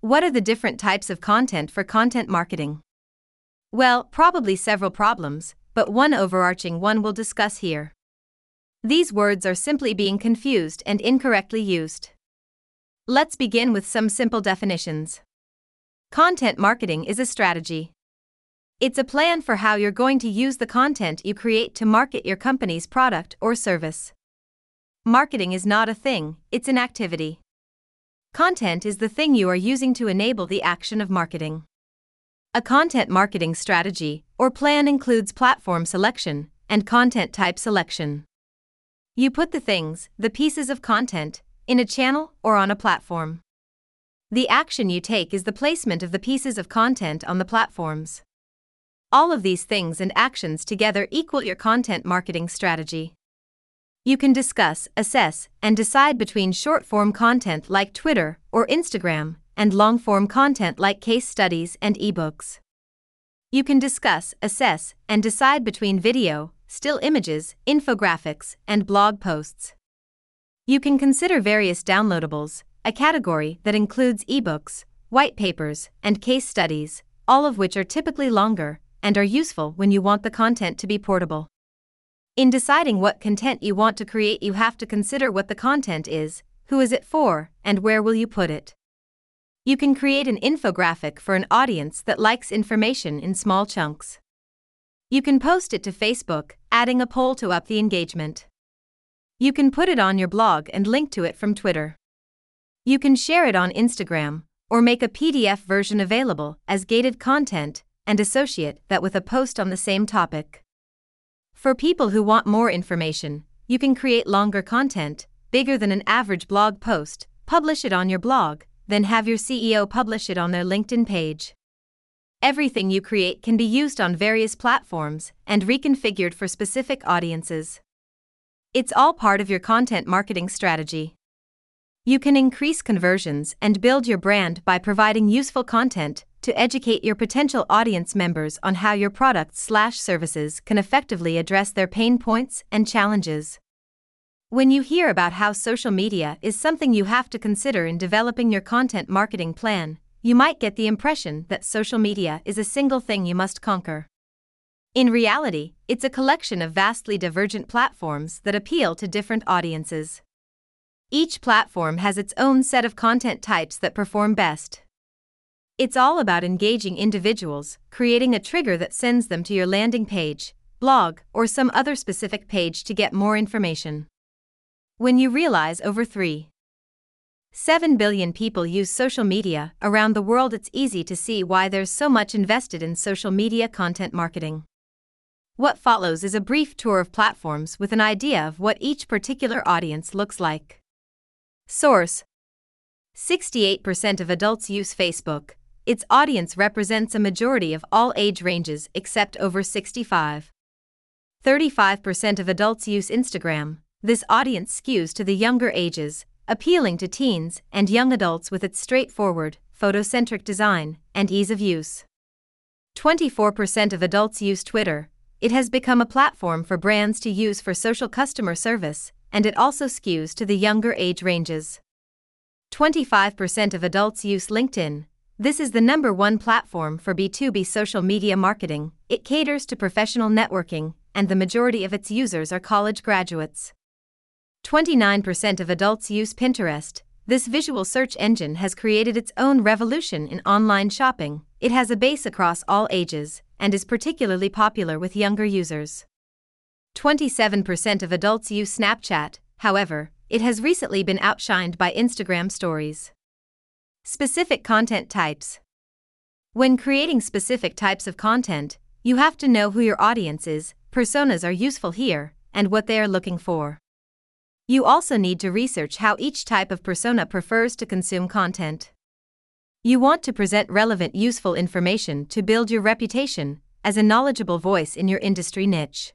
What are the different types of content for content marketing? Well, probably several problems, but one overarching one we'll discuss here. These words are simply being confused and incorrectly used. Let's begin with some simple definitions. Content marketing is a strategy. It's a plan for how you're going to use the content you create to market your company's product or service. Marketing is not a thing, it's an activity. Content is the thing you are using to enable the action of marketing. A content marketing strategy or plan includes platform selection and content type selection. You put the things, the pieces of content, in a channel or on a platform. The action you take is the placement of the pieces of content on the platforms. All of these things and actions together equal your content marketing strategy. You can discuss, assess, and decide between short form content like Twitter or Instagram and long form content like case studies and ebooks. You can discuss, assess, and decide between video, still images, infographics, and blog posts. You can consider various downloadables, a category that includes ebooks, white papers, and case studies, all of which are typically longer and are useful when you want the content to be portable. In deciding what content you want to create, you have to consider what the content is, who is it for, and where will you put it. You can create an infographic for an audience that likes information in small chunks. You can post it to Facebook, adding a poll to up the engagement. You can put it on your blog and link to it from Twitter. You can share it on Instagram, or make a PDF version available as gated content and associate that with a post on the same topic. For people who want more information, you can create longer content, bigger than an average blog post, publish it on your blog, then have your CEO publish it on their LinkedIn page. Everything you create can be used on various platforms and reconfigured for specific audiences. It's all part of your content marketing strategy. You can increase conversions and build your brand by providing useful content to educate your potential audience members on how your products/services can effectively address their pain points and challenges. When you hear about how social media is something you have to consider in developing your content marketing plan, you might get the impression that social media is a single thing you must conquer. In reality, it's a collection of vastly divergent platforms that appeal to different audiences. Each platform has its own set of content types that perform best. It's all about engaging individuals, creating a trigger that sends them to your landing page, blog, or some other specific page to get more information. When you realize over 3. 7 billion people use social media around the world, it's easy to see why there's so much invested in social media content marketing. What follows is a brief tour of platforms with an idea of what each particular audience looks like. Source 68% of adults use Facebook, its audience represents a majority of all age ranges except over 65. 35% of adults use Instagram. This audience skews to the younger ages, appealing to teens and young adults with its straightforward, photocentric design and ease of use. 24% of adults use Twitter. It has become a platform for brands to use for social customer service, and it also skews to the younger age ranges. 25% of adults use LinkedIn. This is the number one platform for B2B social media marketing. It caters to professional networking, and the majority of its users are college graduates. 29% of adults use Pinterest. This visual search engine has created its own revolution in online shopping. It has a base across all ages and is particularly popular with younger users. 27% of adults use Snapchat, however, it has recently been outshined by Instagram stories. Specific content types. When creating specific types of content, you have to know who your audience is, personas are useful here, and what they are looking for. You also need to research how each type of persona prefers to consume content. You want to present relevant, useful information to build your reputation as a knowledgeable voice in your industry niche.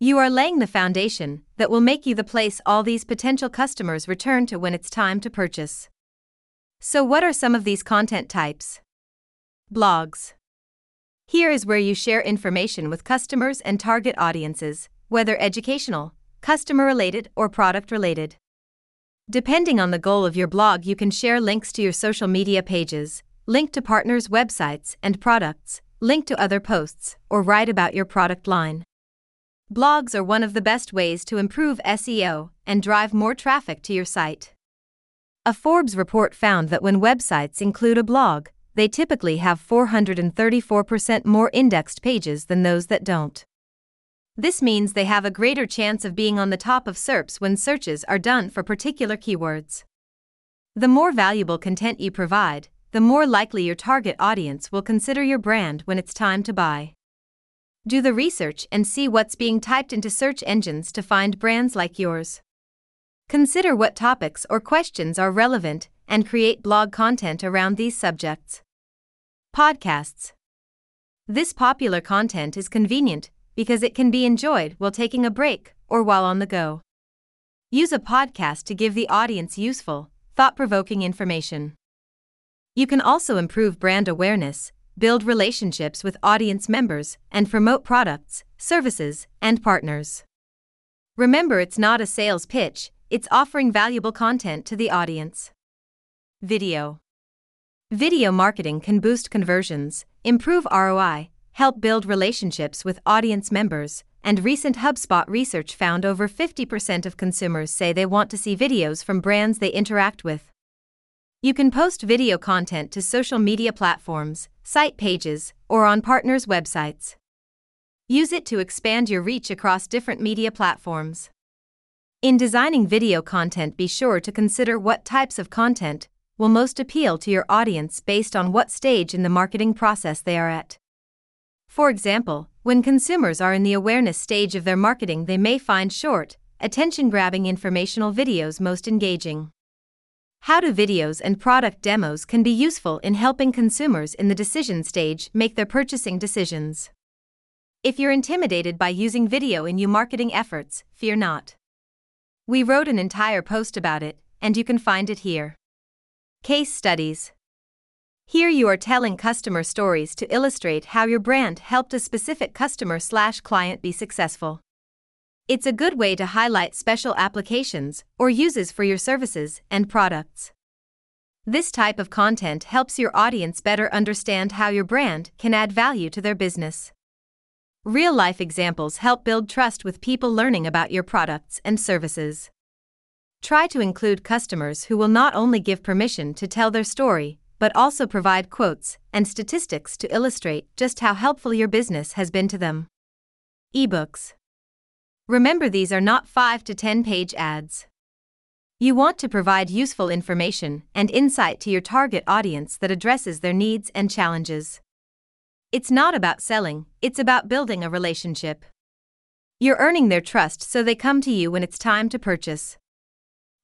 You are laying the foundation that will make you the place all these potential customers return to when it's time to purchase. So, what are some of these content types? Blogs. Here is where you share information with customers and target audiences, whether educational, customer related, or product related. Depending on the goal of your blog, you can share links to your social media pages, link to partners' websites and products, link to other posts, or write about your product line. Blogs are one of the best ways to improve SEO and drive more traffic to your site. A Forbes report found that when websites include a blog, they typically have 434% more indexed pages than those that don't. This means they have a greater chance of being on the top of SERPs when searches are done for particular keywords. The more valuable content you provide, the more likely your target audience will consider your brand when it's time to buy. Do the research and see what's being typed into search engines to find brands like yours. Consider what topics or questions are relevant and create blog content around these subjects. Podcasts. This popular content is convenient because it can be enjoyed while taking a break or while on the go. Use a podcast to give the audience useful, thought provoking information. You can also improve brand awareness build relationships with audience members, and promote products, services, and partners. Remember, it's not a sales pitch, it's offering valuable content to the audience. Video Video marketing can boost conversions, improve ROI, help build relationships with audience members, and recent HubSpot research found over 50% of consumers say they want to see videos from brands they interact with. You can post video content to social media platforms, site pages, or on partners' websites. Use it to expand your reach across different media platforms. In designing video content, be sure to consider what types of content will most appeal to your audience based on what stage in the marketing process they are at. For example, when consumers are in the awareness stage of their marketing, they may find short, attention grabbing informational videos most engaging. How to videos and product demos can be useful in helping consumers in the decision stage make their purchasing decisions. If you're intimidated by using video in your marketing efforts, fear not. We wrote an entire post about it, and you can find it here. Case studies. Here you are telling customer stories to illustrate how your brand helped a specific customer slash client be successful. It's a good way to highlight special applications or uses for your services and products. This type of content helps your audience better understand how your brand can add value to their business. Real life examples help build trust with people learning about your products and services. Try to include customers who will not only give permission to tell their story, but also provide quotes and statistics to illustrate just how helpful your business has been to them. Ebooks Remember, these are not 5 to 10 page ads. You want to provide useful information and insight to your target audience that addresses their needs and challenges. It's not about selling, it's about building a relationship. You're earning their trust so they come to you when it's time to purchase.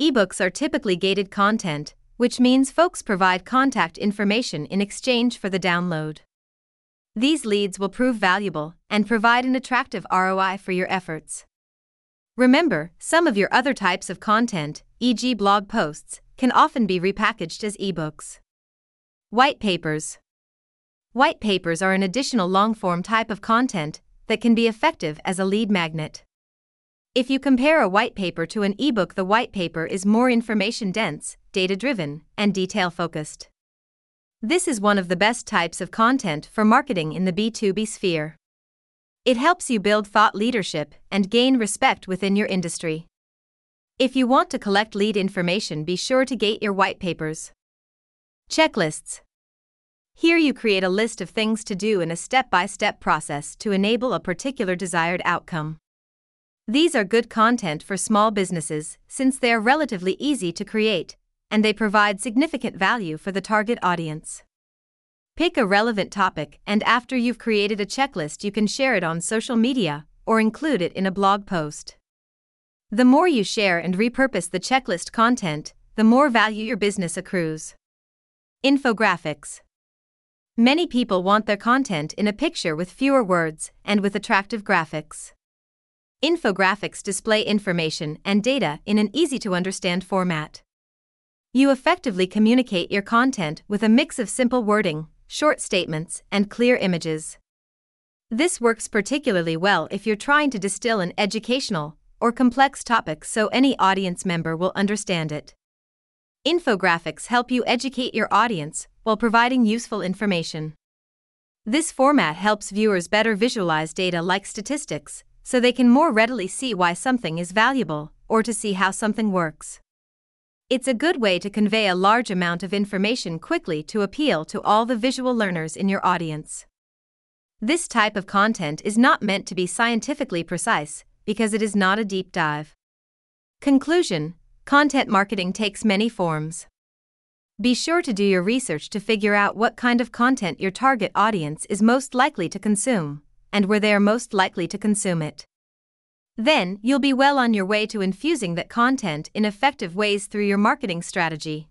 Ebooks are typically gated content, which means folks provide contact information in exchange for the download. These leads will prove valuable and provide an attractive ROI for your efforts. Remember, some of your other types of content, e.g., blog posts, can often be repackaged as ebooks. White papers. White papers are an additional long form type of content that can be effective as a lead magnet. If you compare a white paper to an ebook, the white paper is more information dense, data driven, and detail focused. This is one of the best types of content for marketing in the B2B sphere. It helps you build thought leadership and gain respect within your industry. If you want to collect lead information, be sure to gate your white papers. Checklists. Here you create a list of things to do in a step by step process to enable a particular desired outcome. These are good content for small businesses since they are relatively easy to create and they provide significant value for the target audience. Pick a relevant topic, and after you've created a checklist, you can share it on social media or include it in a blog post. The more you share and repurpose the checklist content, the more value your business accrues. Infographics Many people want their content in a picture with fewer words and with attractive graphics. Infographics display information and data in an easy to understand format. You effectively communicate your content with a mix of simple wording, short statements, and clear images. This works particularly well if you're trying to distill an educational, or complex topic so any audience member will understand it. Infographics help you educate your audience while providing useful information. This format helps viewers better visualize data like statistics, so they can more readily see why something is valuable or to see how something works. It's a good way to convey a large amount of information quickly to appeal to all the visual learners in your audience. This type of content is not meant to be scientifically precise because it is not a deep dive. Conclusion Content marketing takes many forms. Be sure to do your research to figure out what kind of content your target audience is most likely to consume, and where they are most likely to consume it. Then, you'll be well on your way to infusing that content in effective ways through your marketing strategy.